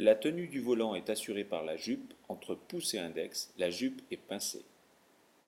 La tenue du volant est assurée par la jupe. Entre pouce et index, la jupe est pincée.